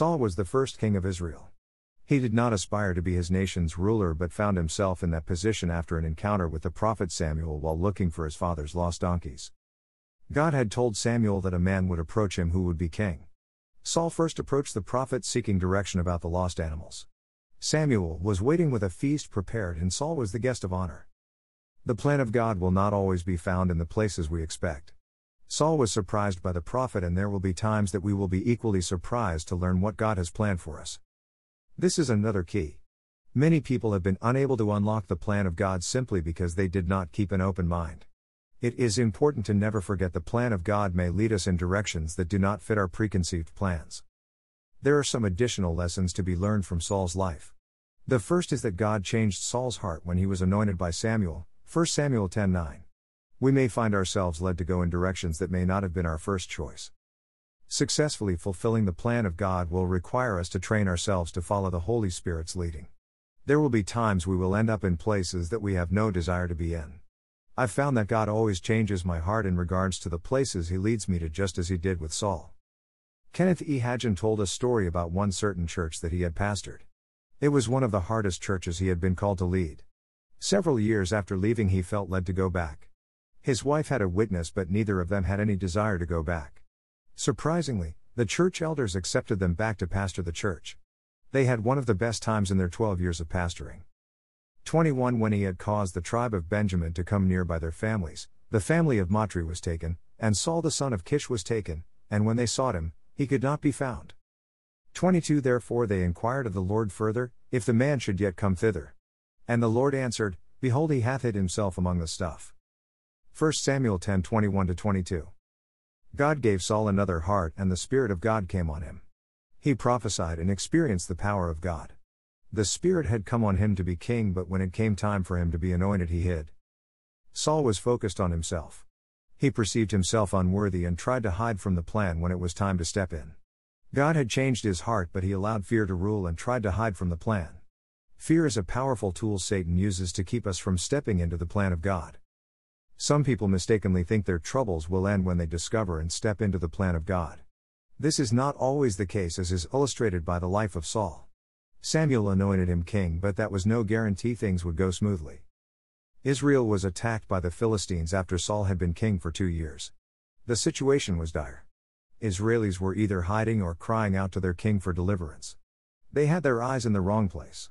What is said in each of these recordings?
Saul was the first king of Israel. He did not aspire to be his nation's ruler but found himself in that position after an encounter with the prophet Samuel while looking for his father's lost donkeys. God had told Samuel that a man would approach him who would be king. Saul first approached the prophet seeking direction about the lost animals. Samuel was waiting with a feast prepared and Saul was the guest of honor. The plan of God will not always be found in the places we expect. Saul was surprised by the prophet, and there will be times that we will be equally surprised to learn what God has planned for us. This is another key. Many people have been unable to unlock the plan of God simply because they did not keep an open mind. It is important to never forget the plan of God may lead us in directions that do not fit our preconceived plans. There are some additional lessons to be learned from Saul's life. The first is that God changed Saul's heart when he was anointed by Samuel, 1 Samuel 10:9. We may find ourselves led to go in directions that may not have been our first choice. Successfully fulfilling the plan of God will require us to train ourselves to follow the Holy Spirit's leading. There will be times we will end up in places that we have no desire to be in. I've found that God always changes my heart in regards to the places He leads me to, just as He did with Saul. Kenneth E. Hagin told a story about one certain church that he had pastored. It was one of the hardest churches he had been called to lead. Several years after leaving, he felt led to go back. His wife had a witness, but neither of them had any desire to go back. Surprisingly, the church elders accepted them back to pastor the church. They had one of the best times in their 12 years of pastoring. 21 When he had caused the tribe of Benjamin to come near by their families, the family of Matri was taken, and Saul the son of Kish was taken, and when they sought him, he could not be found. 22 Therefore they inquired of the Lord further, if the man should yet come thither. And the Lord answered, Behold, he hath hid himself among the stuff. 1 Samuel 10 21 22. God gave Saul another heart, and the Spirit of God came on him. He prophesied and experienced the power of God. The Spirit had come on him to be king, but when it came time for him to be anointed, he hid. Saul was focused on himself. He perceived himself unworthy and tried to hide from the plan when it was time to step in. God had changed his heart, but he allowed fear to rule and tried to hide from the plan. Fear is a powerful tool Satan uses to keep us from stepping into the plan of God. Some people mistakenly think their troubles will end when they discover and step into the plan of God. This is not always the case, as is illustrated by the life of Saul. Samuel anointed him king, but that was no guarantee things would go smoothly. Israel was attacked by the Philistines after Saul had been king for two years. The situation was dire. Israelis were either hiding or crying out to their king for deliverance. They had their eyes in the wrong place.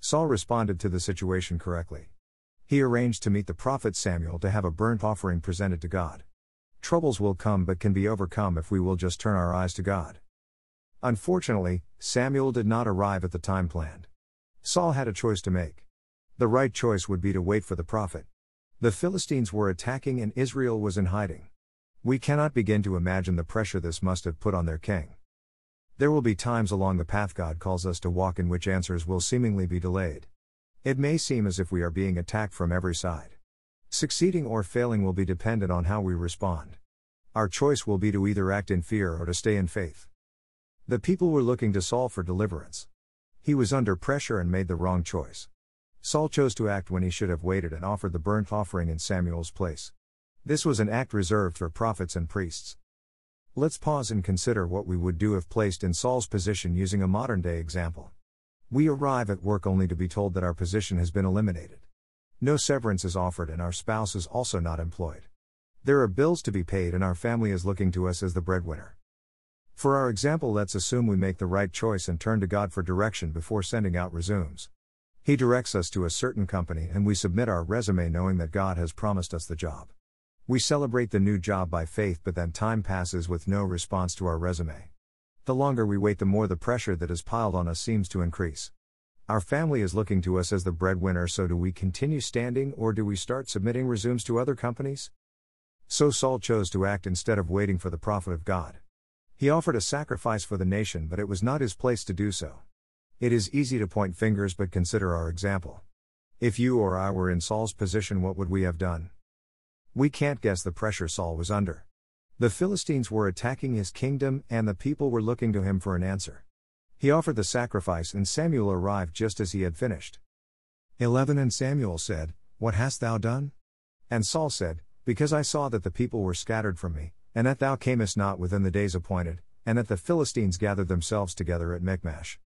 Saul responded to the situation correctly. He arranged to meet the prophet Samuel to have a burnt offering presented to God. Troubles will come but can be overcome if we will just turn our eyes to God. Unfortunately, Samuel did not arrive at the time planned. Saul had a choice to make. The right choice would be to wait for the prophet. The Philistines were attacking and Israel was in hiding. We cannot begin to imagine the pressure this must have put on their king. There will be times along the path God calls us to walk in which answers will seemingly be delayed. It may seem as if we are being attacked from every side. Succeeding or failing will be dependent on how we respond. Our choice will be to either act in fear or to stay in faith. The people were looking to Saul for deliverance. He was under pressure and made the wrong choice. Saul chose to act when he should have waited and offered the burnt offering in Samuel's place. This was an act reserved for prophets and priests. Let's pause and consider what we would do if placed in Saul's position using a modern day example. We arrive at work only to be told that our position has been eliminated. No severance is offered and our spouse is also not employed. There are bills to be paid and our family is looking to us as the breadwinner. For our example, let's assume we make the right choice and turn to God for direction before sending out resumes. He directs us to a certain company and we submit our resume knowing that God has promised us the job. We celebrate the new job by faith, but then time passes with no response to our resume. The longer we wait, the more the pressure that is piled on us seems to increase. Our family is looking to us as the breadwinner, so do we continue standing or do we start submitting resumes to other companies? So Saul chose to act instead of waiting for the prophet of God. He offered a sacrifice for the nation, but it was not his place to do so. It is easy to point fingers, but consider our example. If you or I were in Saul's position, what would we have done? We can't guess the pressure Saul was under. The Philistines were attacking his kingdom, and the people were looking to him for an answer. He offered the sacrifice, and Samuel arrived just as he had finished. 11 And Samuel said, What hast thou done? And Saul said, Because I saw that the people were scattered from me, and that thou camest not within the days appointed, and that the Philistines gathered themselves together at Michmash.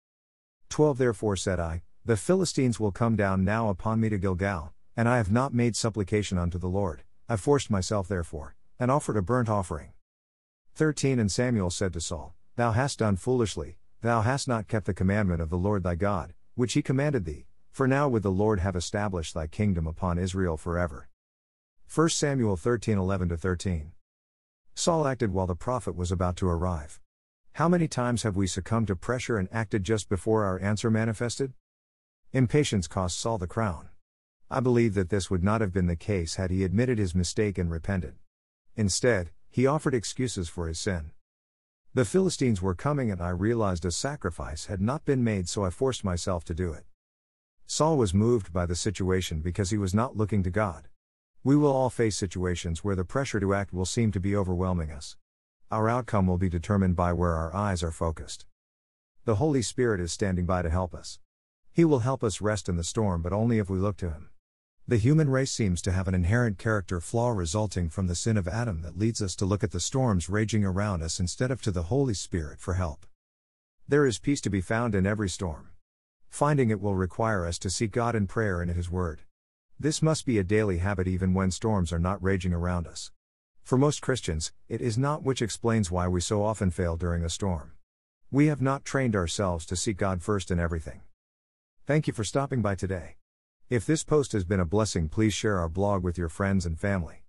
12 Therefore said I, The Philistines will come down now upon me to Gilgal, and I have not made supplication unto the Lord, I forced myself therefore, and offered a burnt offering. 13 And Samuel said to Saul, Thou hast done foolishly, thou hast not kept the commandment of the Lord thy God, which he commanded thee, for now would the Lord have established thy kingdom upon Israel forever. 1 Samuel 13 11 13. Saul acted while the prophet was about to arrive. How many times have we succumbed to pressure and acted just before our answer manifested? Impatience cost Saul the crown. I believe that this would not have been the case had he admitted his mistake and repented. Instead, he offered excuses for his sin. The Philistines were coming, and I realized a sacrifice had not been made, so I forced myself to do it. Saul was moved by the situation because he was not looking to God. We will all face situations where the pressure to act will seem to be overwhelming us. Our outcome will be determined by where our eyes are focused. The Holy Spirit is standing by to help us. He will help us rest in the storm, but only if we look to Him. The human race seems to have an inherent character flaw resulting from the sin of Adam that leads us to look at the storms raging around us instead of to the Holy Spirit for help. There is peace to be found in every storm. Finding it will require us to seek God in prayer and in His Word. This must be a daily habit even when storms are not raging around us. For most Christians, it is not which explains why we so often fail during a storm. We have not trained ourselves to seek God first in everything. Thank you for stopping by today. If this post has been a blessing, please share our blog with your friends and family.